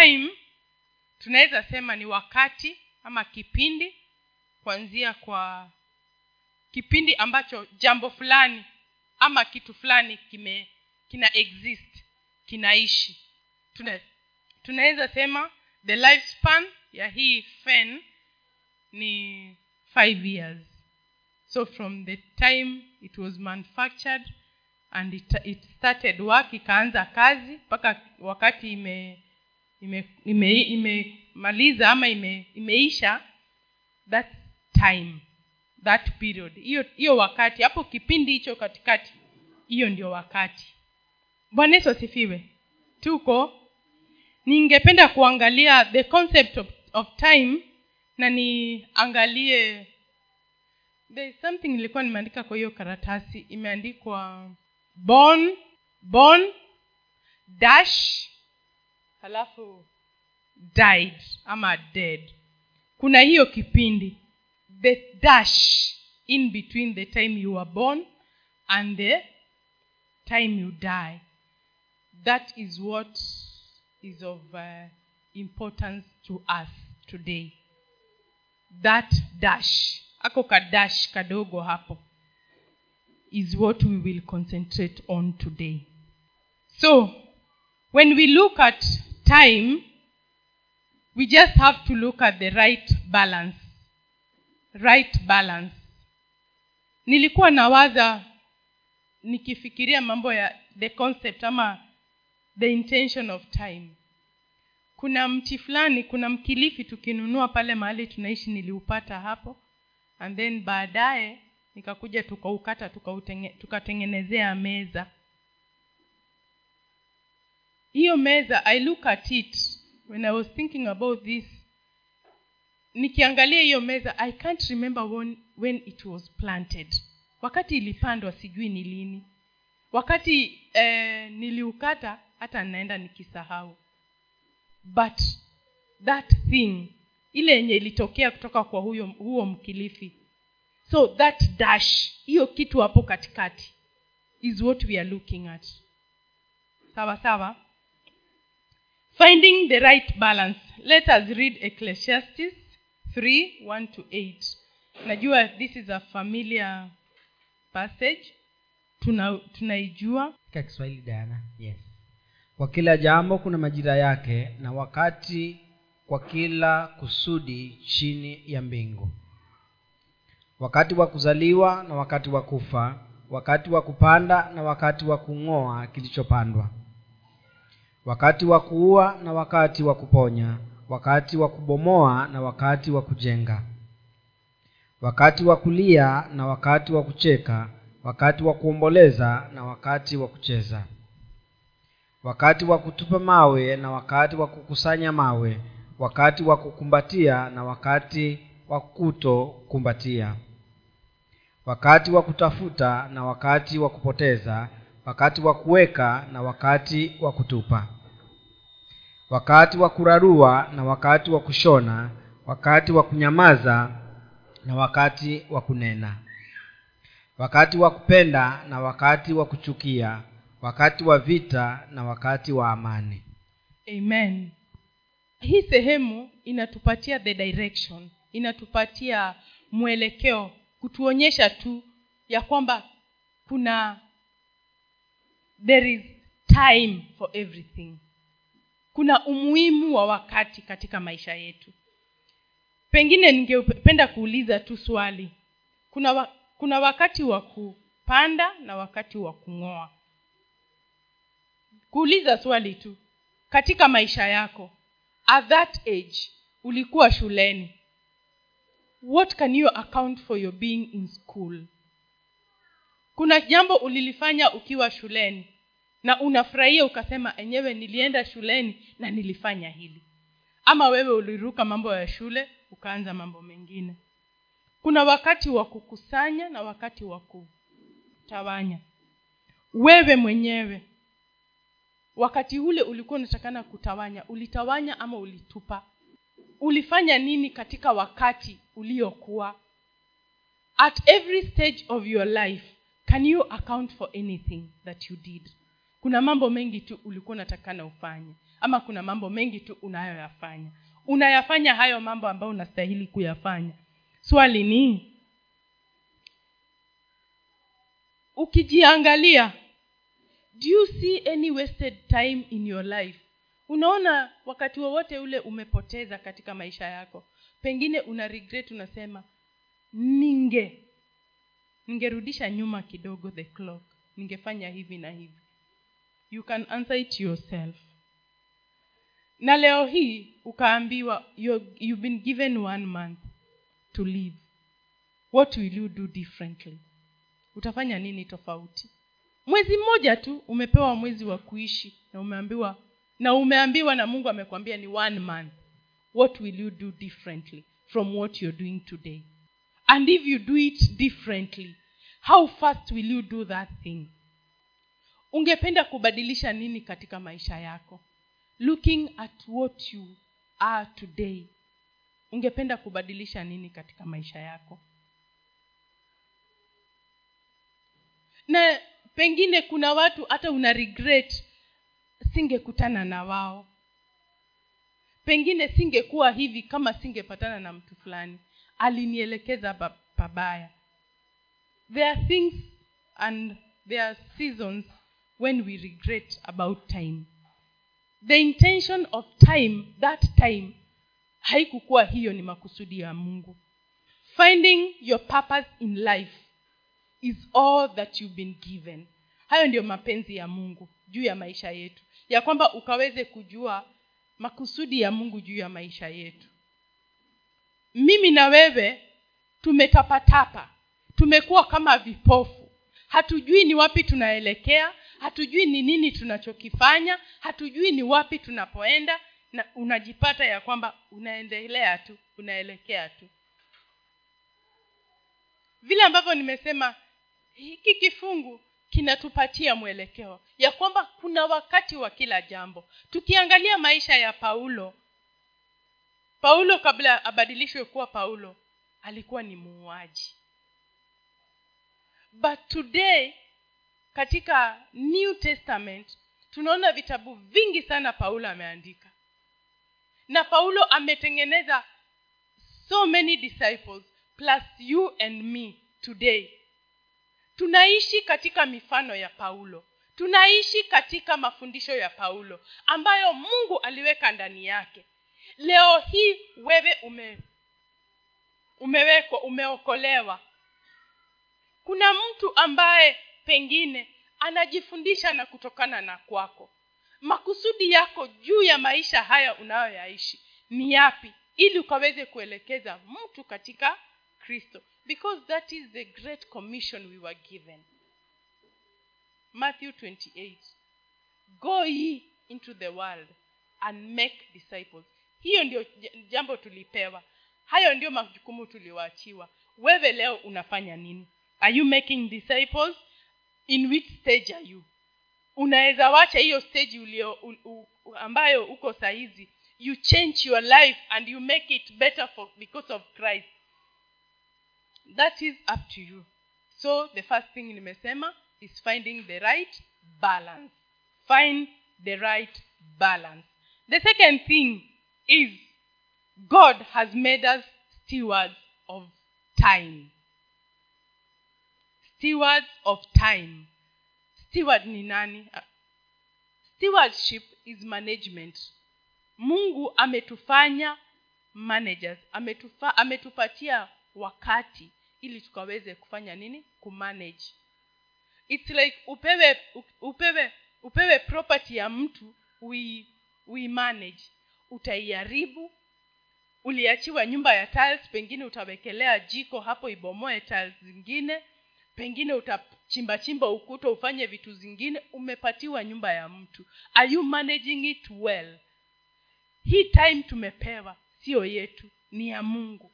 time tunaweza sema ni wakati ama kipindi kuanzia kwa kipindi ambacho jambo fulani ama kitu fulani kime kina exist kinaishi. Tuna, tunaweza sema the lifespan ya hii fen ni five years. So from the time it was manufactured and it, it started work ikaanza kazi mpaka wakati ime imemaliza ime, ime ama ime, imeisha that time that period. Hiyo wakati hapo kipindi hicho katikati hiyo ndio wakati. Bwana yesu asifiwe. Tuko. Ningependa kuangalia the concept of, of time na niangalie there is something nilikuwa nimeandika kwa hiyo karatasi imeandikwa born born dash halafu died ama dead. Kuna hiyo kipindi the dash in between the time you were born and the time you die. That is what is of uh, importance to us today. That dash ako kadash kadogo hapo is what we will concentrate on today. So when we look at time we just have to look at the right balance. Right balance. Nilikuwa nawaza nikifikiria mambo ya the concept ama the intention of time. Kuna mti fulani kuna mkilifi tukinunua pale mahali tunaishi niliupata hapo and then baadaye nikakuja tukaukata tukatengenezea meza hiyo meza i look at it. When i was thinking about this nikiangalia hiyo meza i can't remember when, when it was planted. Wakati ilipandwa sijui ni lini. Wakati eh, niliukata hata naenda nikisahau. But that thing ile yenye ilitokea kutoka kwa huyo huo mkilifi. So that dash hiyo kitu hapo katikati is what we are looking at. Sawa sawa finding the right balance. Let us read ecclesiastes 3 1 to 8 najua this is a familiar passage. Tuna tunaijua. Katika kiswahili diana yes. Kwa kila jambo kuna majira yake na wakati kwa kila kusudi chini ya mbingu. Wakati wa kuzaliwa na wakati wa kufa wakati wa kupanda na wakati wa kung'oa kilichopandwa wakati wa kuua na wakati wa kuponya wakati wa kubomoa na wakati wa kujenga wakati wa kulia na wakati wa kucheka wakati wa kuomboleza na wakati wa kucheza wakati wa kutupa mawe na wakati wa kukusanya mawe wakati wa kukumbatia na wakati wa kutokumbatia wakati wa kutafuta na wakati wa kupoteza wakati wa kuweka na wakati wa kutupa wakati wa kurarua na wakati wa kushona wakati wa kunyamaza na wakati wa kunena. Wakati wa kupenda na wakati wa kuchukia wakati wa vita na wakati wa amani. Amen. Hii sehemu inatupatia the direction inatupatia mwelekeo kutuonyesha tu ya kwamba kuna there is time for everything kuna umuhimu wa wakati katika maisha yetu. Pengine ningependa kuuliza tu swali. Kuna wa, kuna wakati wa kupanda na wakati wa kung'oa? Kuuliza swali tu. Katika maisha yako at that age ulikuwa shuleni. What can you account for your being in school? Kuna jambo ulilifanya ukiwa shuleni na unafurahia ukasema enyewe nilienda shuleni na nilifanya hili. Ama wewe uliruka mambo ya shule ukaanza mambo mengine. Kuna wakati wa kukusanya na wakati wa kutawanya. Wewe mwenyewe wakati ule ulikuwa unatakana kutawanya ulitawanya ama ulitupa? Ulifanya nini katika wakati uliokuwa? At every stage of your life can you account for anything that you did kuna mambo mengi tu ulikuwa unatakana ufanye ama kuna mambo mengi tu unayoyafanya. Unayafanya hayo mambo ambayo unastahili kuyafanya. Swali ni ukijiangalia do you see any wasted time in your life? Unaona wakati wowote ule umepoteza katika maisha yako. Pengine una regret unasema ninge ningerudisha nyuma kidogo the clock. Ningefanya hivi na hivi you can answer it yourself. Na leo hii ukaambiwa you've been given one month to live. What will you do differently? Utafanya nini tofauti? Mwezi mmoja tu umepewa mwezi wa kuishi na umeambiwa na umeambiwa na mungu amekwambia ni one month. What will you do differently from what you're doing today? And if you do it differently how fast will you do that thing ungependa kubadilisha nini katika maisha yako? Looking at what you are today. Ungependa kubadilisha nini katika maisha yako? Na pengine kuna watu hata una regret singekutana na wao. Pengine singekuwa hivi kama singepatana na mtu fulani. Alinielekeza pabaya. There are things and there are seasons when we regret about time. The intention of time that time haikukuwa hiyo ni makusudi ya mungu. Finding your purpose in life is all that you've been given. Hayo ndiyo mapenzi ya mungu juu ya maisha yetu. Ya kwamba ukaweze kujua makusudi ya mungu juu ya maisha yetu. Mimi na wewe tumetapatapa. Tumekuwa kama vipofu. Hatujui ni wapi tunaelekea hatujui ni nini tunachokifanya hatujui ni wapi tunapoenda na unajipata ya kwamba unaendelea tu unaelekea tu. Vile ambavyo nimesema hiki kifungu kinatupatia mwelekeo ya kwamba kuna wakati wa kila jambo. Tukiangalia maisha ya paulo paulo kabla abadilishwe kuwa paulo alikuwa ni muuaji. But today katika new testament tunaona vitabu vingi sana paulo ameandika. Na paulo ametengeneza so many disciples plus you and me today. Tunaishi katika mifano ya paulo. Tunaishi katika mafundisho ya paulo ambayo mungu aliweka ndani yake. Leo hii wewe ume umewekwa umeokolewa. Kuna mtu ambaye pengine anajifundisha na kutokana na kwako. Makusudi yako juu ya maisha haya unayoyaishi ni yapi ili ukaweze kuelekeza mtu katika kristo? Because that is the great commission we were given. Matthew 28 go ye into the world and make disciples. Hiyo ndio jambo tulipewa. Hayo ndio majukumu tuliwaachiwa wewe leo unafanya nini? Are you making disciples in which stage are you? Unaweza wacha hiyo stage ulio u, u, ambayo uko sahizi you change your life and you make it better for, because of christ. That is up to you. So the first thing nimesema is finding the right balance. Find the right balance. The second thing is god has made us stewards of time stewards of time. Steward ni nani? Uh, stewardship is management. Mungu ametufanya managers. Ametufa, ametupatia wakati ili tukaweze kufanya nini? Kumanage. Its like upewe upewe upewe property ya mtu ui, ui manage. Utaiharibu. Uliachiwa nyumba ya tiles pengine utawekelea jiko hapo ibomoe tiles zingine pengine utachimba chimba ukuta ufanye vitu zingine umepatiwa nyumba ya mtu. Are you managing it well? Hii time tumepewa siyo yetu ni ya mungu.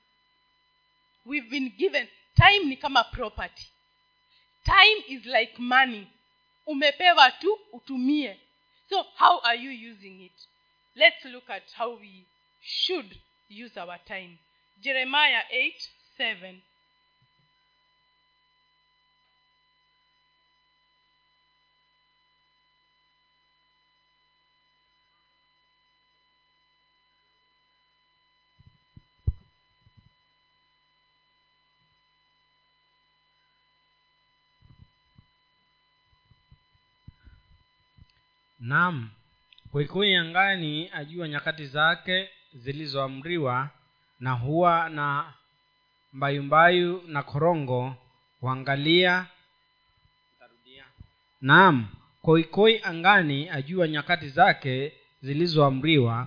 We've been given time ni kama property. Time is like money. Umepewa tu utumie. So how are you using it? Let's look at how we should use our time. Jeremiah 8 7 naam. Kuikui angani ajua nyakati zake zilizoamriwa na huwa na mbayumbayu na korongo huangalia naam. Koikoi angani ajua nyakati zake zilizoamriwa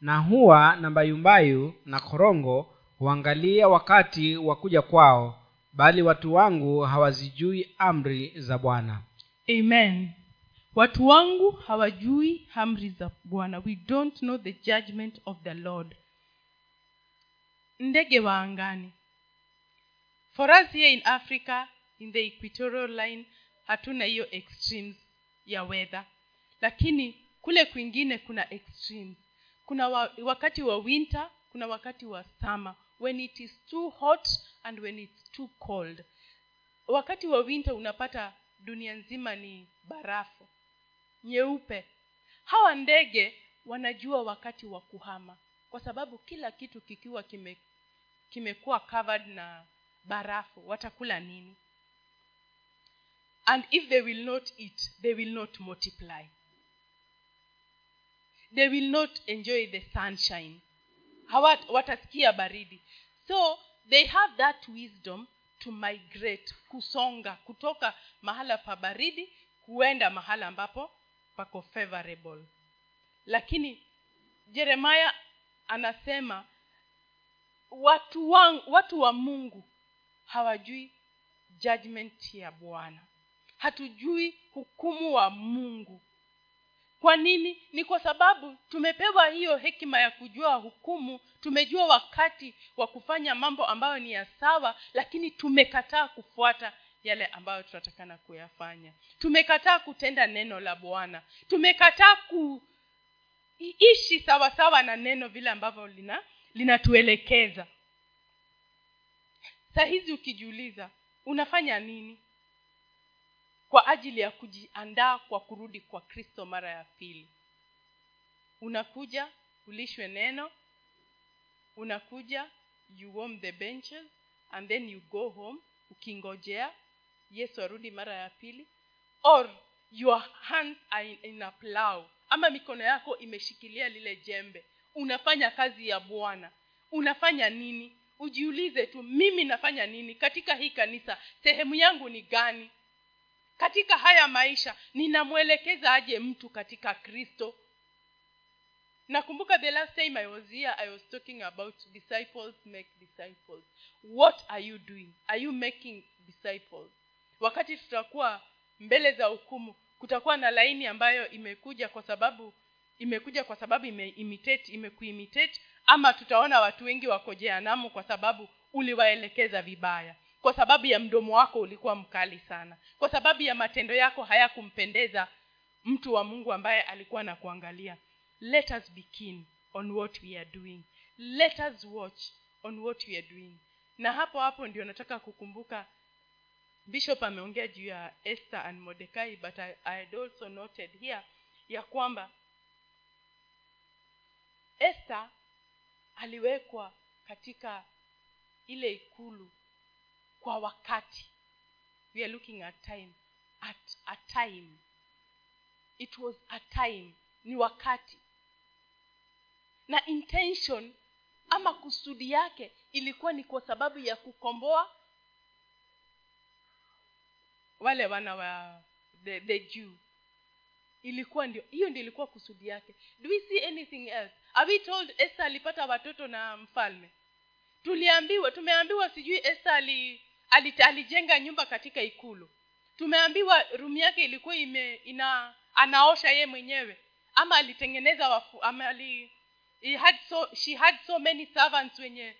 na huwa na mbayumbayu na korongo huangalia wakati wa kuja kwao bali watu wangu hawazijui amri za bwana. Amen watu wangu hawajui amri za bwana. We don't know the judgment of the lord. Ndege wa angani. For us here in africa in the equatorial line hatuna hiyo extremes ya weather. Lakini kule kwingine kuna extremes. Kuna wa, wakati wa winter kuna wakati wa summer. When it is too hot and when it's too cold. Wakati wa winter unapata dunia nzima ni barafu nyeupe. Hawa ndege wanajua wakati wa kuhama kwa sababu kila kitu kikiwa kime kimekuwa covered na barafu watakula nini? And if they will not eat they will not multiply. They will not enjoy the sunshine. Hawat, watasikia baridi. So they have that wisdom to migrate kusonga kutoka mahala pa baridi kuenda mahala ambapo pako favorable. Lakini jeremaya anasema watu wa, watu wa mungu hawajui judgment ya bwana. Hatujui hukumu wa mungu. Kwa nini? Ni kwa sababu tumepewa hiyo hekima ya kujua hukumu. Tumejua wakati wa kufanya mambo ambayo ni ya sawa lakini tumekataa kufuata yale ambayo tunatakana kuyafanya. Tumekataa kutenda neno la bwana. Tumekataa kuishi sawasawa na neno vile ambavyo lina linatuelekeza. Saa hizi ukijiuliza unafanya nini? Kwa ajili ya kujiandaa kwa kurudi kwa kristo mara ya pili. Unakuja ulishwe neno unakuja you warm the benches and then you go home ukingojea yesu arudi mara ya pili. Or your hands are in, a plow. Ama mikono yako imeshikilia lile jembe. Unafanya kazi ya bwana. Unafanya nini? Ujiulize tu mimi nafanya nini? Katika hii kanisa sehemu yangu ni gani? Katika haya maisha ninamwelekeza aje mtu katika kristo? Nakumbuka the last time i was here i was talking about disciples make disciples. What are you doing? Are you making disciples wakati tutakuwa mbele za hukumu kutakuwa na laini ambayo imekuja kwa sababu imekuja kwa sababu imeimitate imekuimitate ama tutaona watu wengi wako jehanamu kwa sababu uliwaelekeza vibaya. Kwa sababu ya mdomo wako ulikuwa mkali sana. Kwa sababu ya matendo yako hayakumpendeza mtu wa mungu ambaye alikuwa na kuangalia let us be on what we are doing. Let us watch on what we are doing. Na hapo hapo ndio nataka kukumbuka bishop ameongea juu ya esther and mordecai but I, I had also noted here ya kwamba esther aliwekwa katika ile ikulu kwa wakati. We are looking at time at a time. It was a time ni wakati. Na intention ama kusudi yake ilikuwa ni kwa sababu ya kukomboa wale wana wa the, the jew. Ilikuwa ndio hiyo ndio ilikuwa kusudi yake. Do we see anything else? Are we told esther alipata watoto na mfalme? Tuliambiwa tumeambiwa sijui esther ali, ali, alijenga nyumba katika ikulu. Tumeambiwa rumu yake ilikuwa ime ina anaosha ye mwenyewe. Ama alitengeneza wafu ama ali, he had so, she had so many servants wenye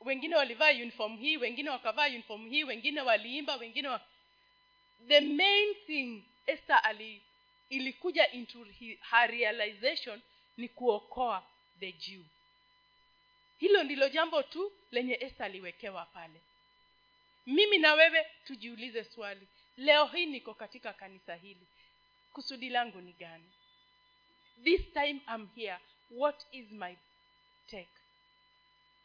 wengine walivaa uniform hii wengine wakavaa uniform hii wengine waliimba wengine wa... the main thing esther ali ilikuja into her realization ni kuokoa the jew. Hilo ndilo jambo tu lenye esther aliwekewa pale. Mimi na wewe tujiulize swali. Leo hii niko katika kanisa hili. Kusudi langu ni gani? This time I'm here. What is my take?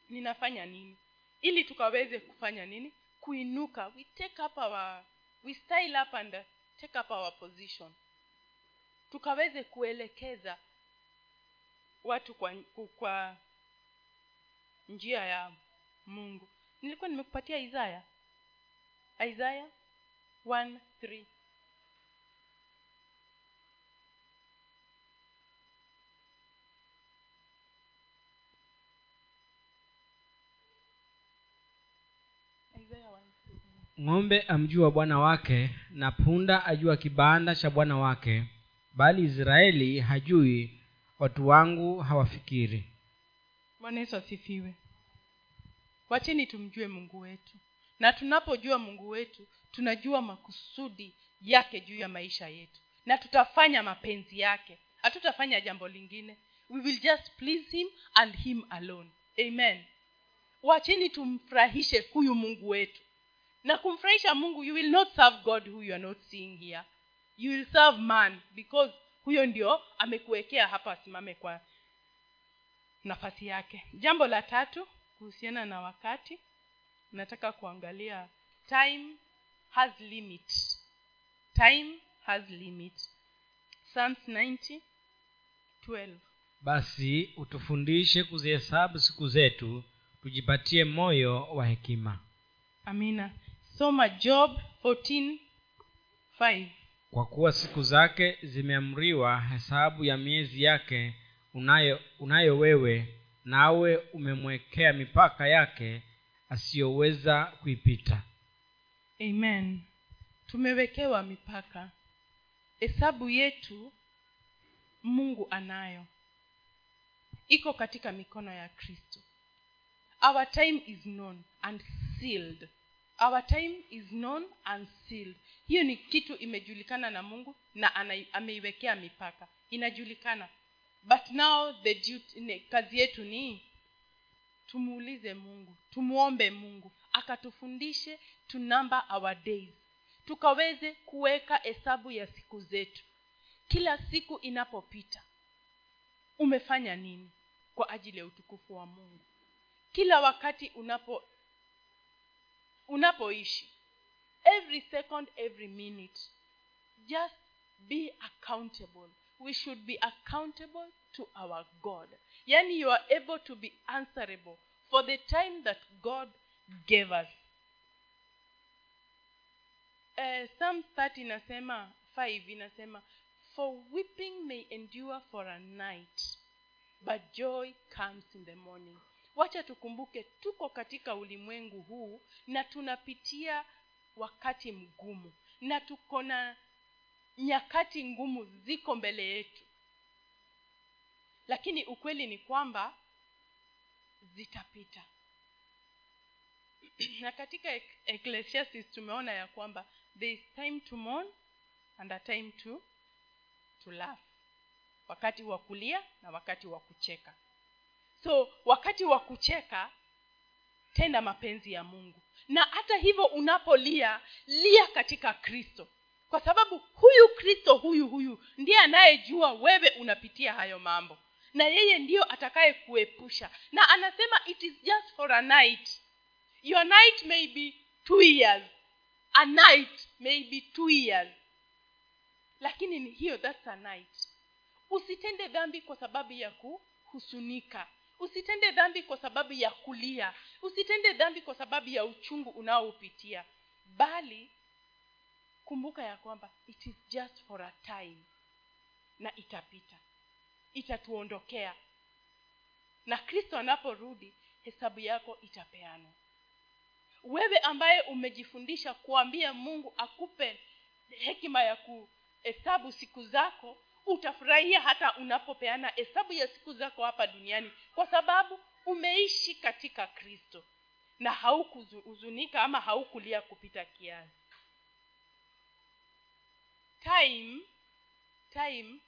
Ninafanya nini? Ili tukaweze kufanya nini? Kuinuka. We take up our we style up and uh, take up our position. Tukaweze kuelekeza watu kwa, kwa njia ya mungu. Nilikuwa nimekupatia isaya isaya 1 3 ng'ombe amjua bwana wake na punda ajua kibanda cha bwana wake bali israeli hajui watu wangu hawafikiri. Bwana yesu asifiwe. Wacheni tumjue mungu wetu. Na tunapojua mungu wetu tunajua makusudi yake juu ya maisha yetu. Na tutafanya mapenzi yake. Hatutafanya jambo lingine. We will just please him and him alone. Amen. Wacheni tumfurahishe huyu mungu wetu na kumfurahisha mungu you will not serve god who you are not seeing here. You will serve man because huyo ndio amekuwekea hapa asimame kwa nafasi yake. Jambo la tatu kuhusiana na wakati nataka kuangalia time has limit. Time has limit. Psalms 90 12 basi utufundishe kuzihesabu siku zetu tujipatie moyo wa hekima. Amina soma job 14:5 kwa kuwa siku zake zimeamriwa hesabu ya miezi yake unayo unayo wewe nawe umemwekea mipaka yake asiyoweza kuipita. Amen. Tumewekewa mipaka. Hesabu yetu mungu anayo. Iko katika mikono ya kristo. Our time is known and sealed our time is known and sealed. Hiyo ni kitu imejulikana na mungu na ameiwekea mipaka. Inajulikana. But now the duty, ne, kazi yetu ni tumuulize mungu tumwombe mungu. Akatufundishe to number our days. Tukaweze kuweka hesabu ya siku zetu. Kila siku inapopita umefanya nini kwa ajili ya utukufu wa mungu? Kila wakati unapo unapoishi. Every second every minute. Just be accountable. We should be accountable to our god. Yani you are able to be answerable for the time that god gave us. Uh, psalm 30 inasema 5 inasema for weeping may endure for a night but joy comes in the morning wacha tukumbuke tuko katika ulimwengu huu na tunapitia wakati mgumu na tuko na nyakati ngumu ziko mbele yetu. Lakini ukweli ni kwamba zitapita. Na katika Ec- ecclesiastes tumeona ya kwamba there is time to mourn and a time to to laugh. Wakati wa kulia na wakati wa kucheka so wakati wa kucheka tenda mapenzi ya mungu. Na hata hivyo unapolia lia katika kristo. Kwa sababu huyu kristo huyu huyu ndiye anayejua wewe unapitia hayo mambo. Na yeye ndiyo atakaye kuepusha na anasema it is just for a night. Your night may be two years. A night may be two years. Lakini ni hiyo that's a night. Usitende dhambi kwa sababu ya kuhusunika usitende dhambi kwa sababu ya kulia. Usitende dhambi kwa sababu ya uchungu unaoupitia. Bali kumbuka ya kwamba it is just for a time. Na itapita. Itatuondokea. Na kristo anaporudi hesabu yako itapeanwa. Wewe ambaye umejifundisha kuambia mungu akupe hekima ya kuhesabu siku zako utafurahia hata unapopeana hesabu ya siku zako hapa duniani kwa sababu umeishi katika kristo na haukuhuzunika ama haukulia kupita kiasi. Time time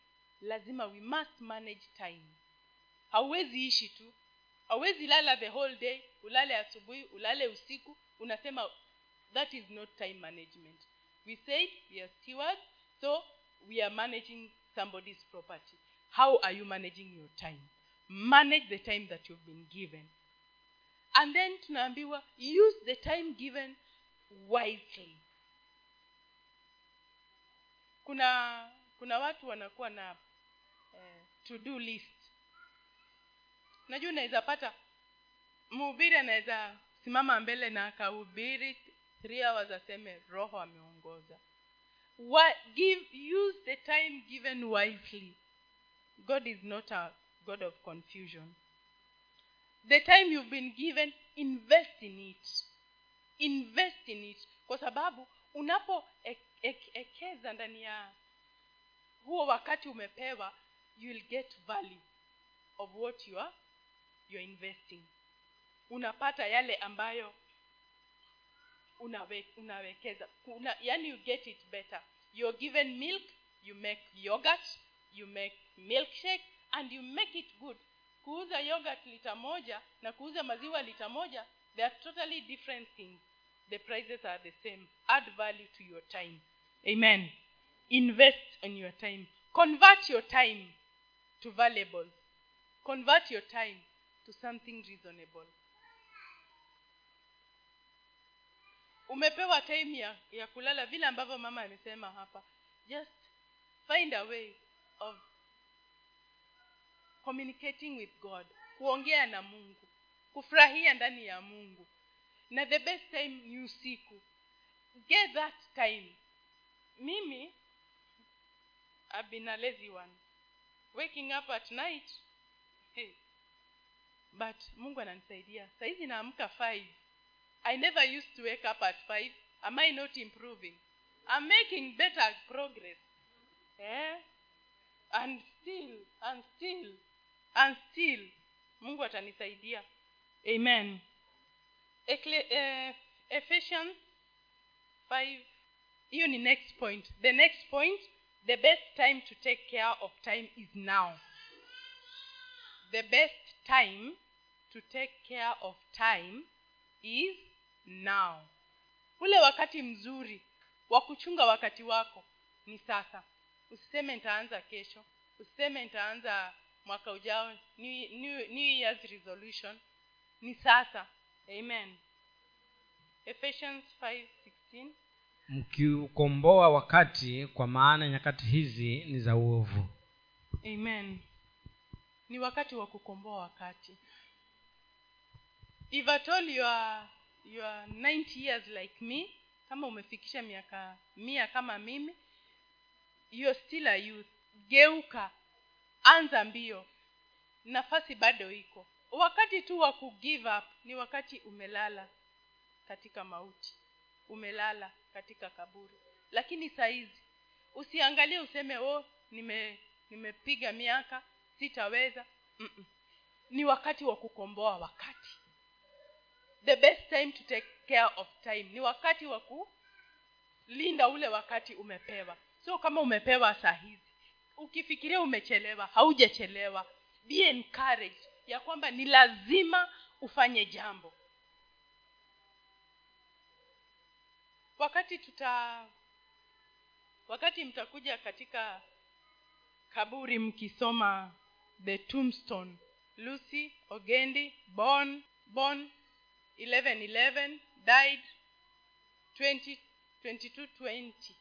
lazima we must manage time. Hauwezi ishi tu. Hauwezi lala the whole day ulale asubuhi ulale usiku unasema that is not time management. We said we are stewards so we are managing somebody's property. How are you managing your time? Manage the time that you've been given. And then tunaambiwa use the time given wisely. Kuna kuna watu wanakuwa na eh, to do list. Najua unaweza pata mhubiri anaweza simama mbele na akahubiri three hours aseme roho ameongoza Wa- give use the time given wisely. God is not a god of confusion. The time you've been given invest in it. Invest in it. Kwa sababu unapoekeza ndani ya huo wakati umepewa you'll get value of what you are, you are investing. Unapata yale ambayo unawe, unawekeza Una, yani you get it better. You're given milk you make yogurt you make milkshake and you make it good. Kuuza yogurt lita moja na kuuza maziwa lita moja they are totally different things. The prices are the same. Add value to your time. Amen. Invest in your time. Convert your time to valuables convert your time to something reasonable umepewa time ya, ya kulala vile ambavyo mama amesema hapa. Just find a way of communicating with god kuongea na mungu kufurahia ndani ya mungu. Na the best time ni usiku. Get that time. Mimi I've been a lazy one. Waking up at night hey. but mungu ananisaidia. Sahizi naamka five i never used to wake up at five. Am i not improving? I'm making better progress. Eh? and still and still and still mungu atanisaidia. Amen. Ecle- uh, ephesians 5 hiyo ni next point. The next point the best time to take care of time is now. The best time to take care of time is now ule wakati mzuri wa kuchunga wakati wako ni sasa. Usiseme nitaanza kesho usiseme nitaanza mwaka ujao new, new, new year's resolution ni sasa. Amen. Ephesians 5:16 mkiukomboa wakati kwa maana nyakati hizi ni za uovu. Amen. Ni wakati wa kukomboa wakati. If at all you are, you are 90 years like me. Kama umefikisha miaka mia kama mimi you're still a youth. Geuka anza mbio. Nafasi bado iko. Wakati tu wa kugive up ni wakati umelala katika mauti. Umelala katika kaburi. Lakini saizi usiangalie useme oh nime nimepiga miaka sitaweza. Mm-mm. ni wakati wa kukomboa wakati the best time to take care of time ni wakati wa kulinda ule wakati umepewa. So kama umepewa saa hizi ukifikiria umechelewa haujachelewa be encouraged ya kwamba ni lazima ufanye jambo. Wakati tuta wakati mtakuja katika kaburi mkisoma the tombstone lucy ogendi bon bon 11 died 20 22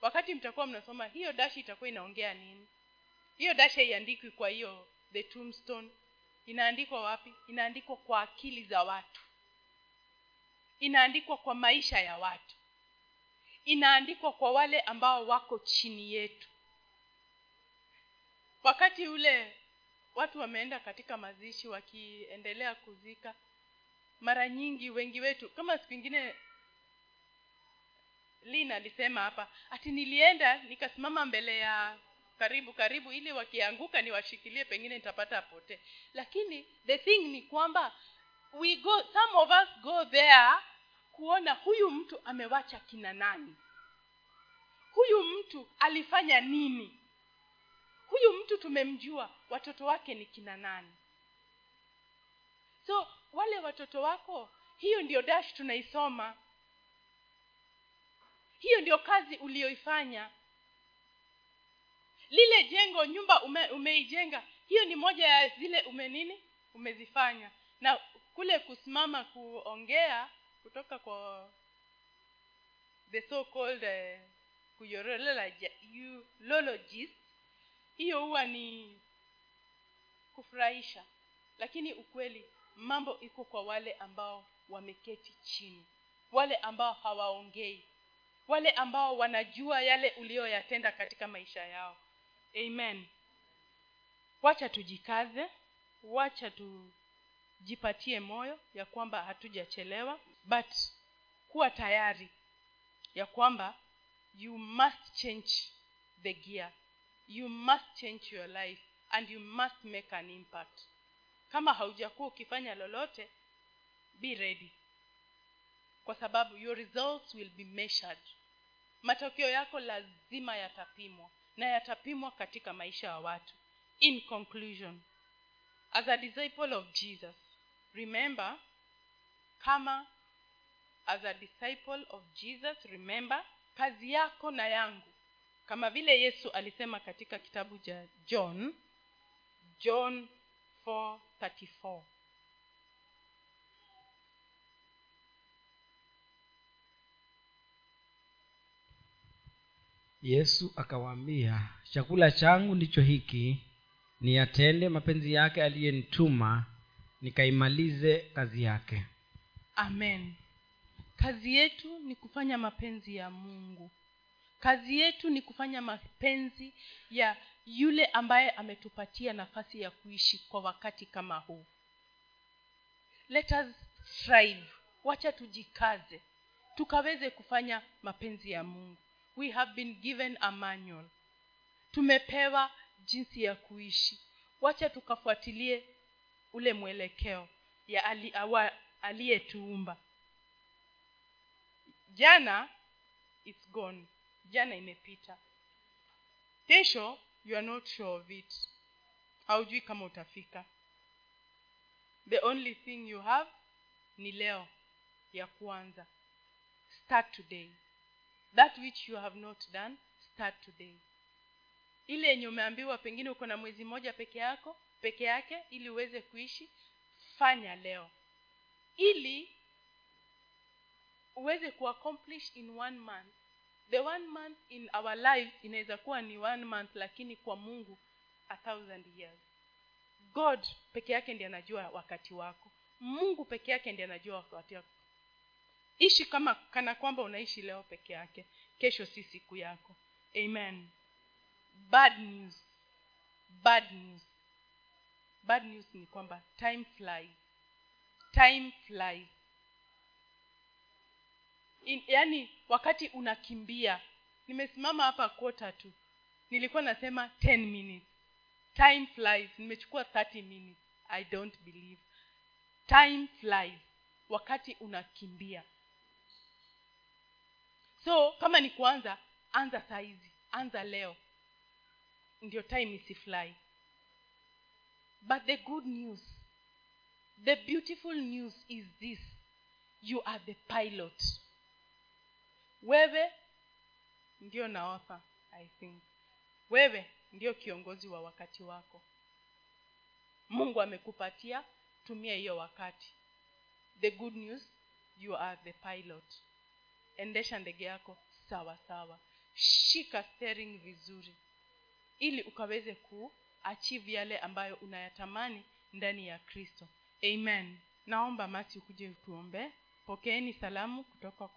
wakati mtakuwa mnasoma hiyo dashi itakuwa inaongea nini? Hiyo dashi haiandikwi kwa hiyo the tombstone. Inaandikwa wapi? Inaandikwa kwa akili za watu. Inaandikwa kwa maisha ya watu. Inaandikwa kwa wale ambao wako chini yetu. Wakati ule watu wameenda katika mazishi wakiendelea kuzika. Mara nyingi wengi wetu kama siku ingine lin alisema hapa ati nilienda nikasimama mbele ya karibu karibu ili wakianguka niwashikilie pengine nitapata pote. Lakini the thing ni kwamba we go some of us go there kuona huyu mtu amewacha kina nani. Huyu mtu alifanya nini huyu mtu tumemjua watoto wake ni kina nani? So wale watoto wako hiyo ndio dash tunaisoma. Hiyo ndio kazi uliyoifanya lile jengo nyumba ume, umeijenga hiyo ni moja ya zile umenini umezifanya. Na kule kusimama kuongea kutoka kwa the so called uh, eulogists hiyo huwa ni kufurahisha. Lakini ukweli mambo iko kwa wale ambao wameketi chini. Wale ambao hawaongei. Wale ambao wanajua yale uliyoyatenda katika maisha yao. Amen. Wacha tujikaze. Wacha tujipatie moyo ya kwamba hatujachelewa. But kuwa tayari ya kwamba you must change the gear you must change your life and you must make an impact. Kama haujakuwa ukifanya lolote be ready. Kwa sababu your results will be measured. Matokeo yako lazima yatapimwa na yatapimwa katika maisha ya watu. In conclusion as a disciple of jesus remember kama as a disciple of jesus remember kazi yako na yangu kama vile yesu alisema katika kitabu cha john john 434 yesu akawaambia chakula changu ndicho hiki niyatende mapenzi yake aliyenituma nikaimalize kazi yake. Amen. Kazi yetu ni kufanya mapenzi ya mungu kazi yetu ni kufanya mapenzi ya yule ambaye ametupatia nafasi ya kuishi kwa wakati kama huu. Let us strive. Wacha tujikaze. Tukaweze kufanya mapenzi ya mungu. We have been given a manual. Tumepewa jinsi ya kuishi. Wacha tukafuatilie ule mwelekeo ya ali, aliyetuumba. Jana it's gone jana imepita. Kesho you are not sure of it. Haujui kama utafika. The only thing you have ni leo ya kuanza. Start today. That which you have not done start today. Ile yenye umeambiwa pengine uko na mwezi mmoja peke yako peke yake ili uweze kuishi fanya leo. Ili uweze kuaccomplish in one month the one month in our lives inaweza kuwa ni one month lakini kwa mungu a thousand years. God peke yake ndi anajua wakati wako. Mungu peke yake ndi anajua wakati wako. Ishi kama kana kwamba unaishi leo peke yake. Kesho si siku yako. Amen. Bad news. Bad news. Bad news ni kwamba time flies time flies In, yani wakati unakimbia nimesimama hapa kota tu. Nilikuwa nasema 10 minutes. Time flies. Nimechukua 30 minutes. I don't believe. Time flies. Wakati unakimbia. So kama ni kuanza anza saizi anza leo. Ndio time isifly but the good news the beautiful news is this. You are the pilot wewe ndio naofa i think. Wewe ndio kiongozi wa wakati wako. Mungu amekupatia tumia hiyo wakati. The good news you are the pilot. Endesha ndege yako sawa sawa. Shika steering vizuri. Ili ukaweze kuachieve yale ambayo unayatamani ndani ya kristo. Amen. Naomba mati ukuje tuombe. Pokeeni salamu kutoka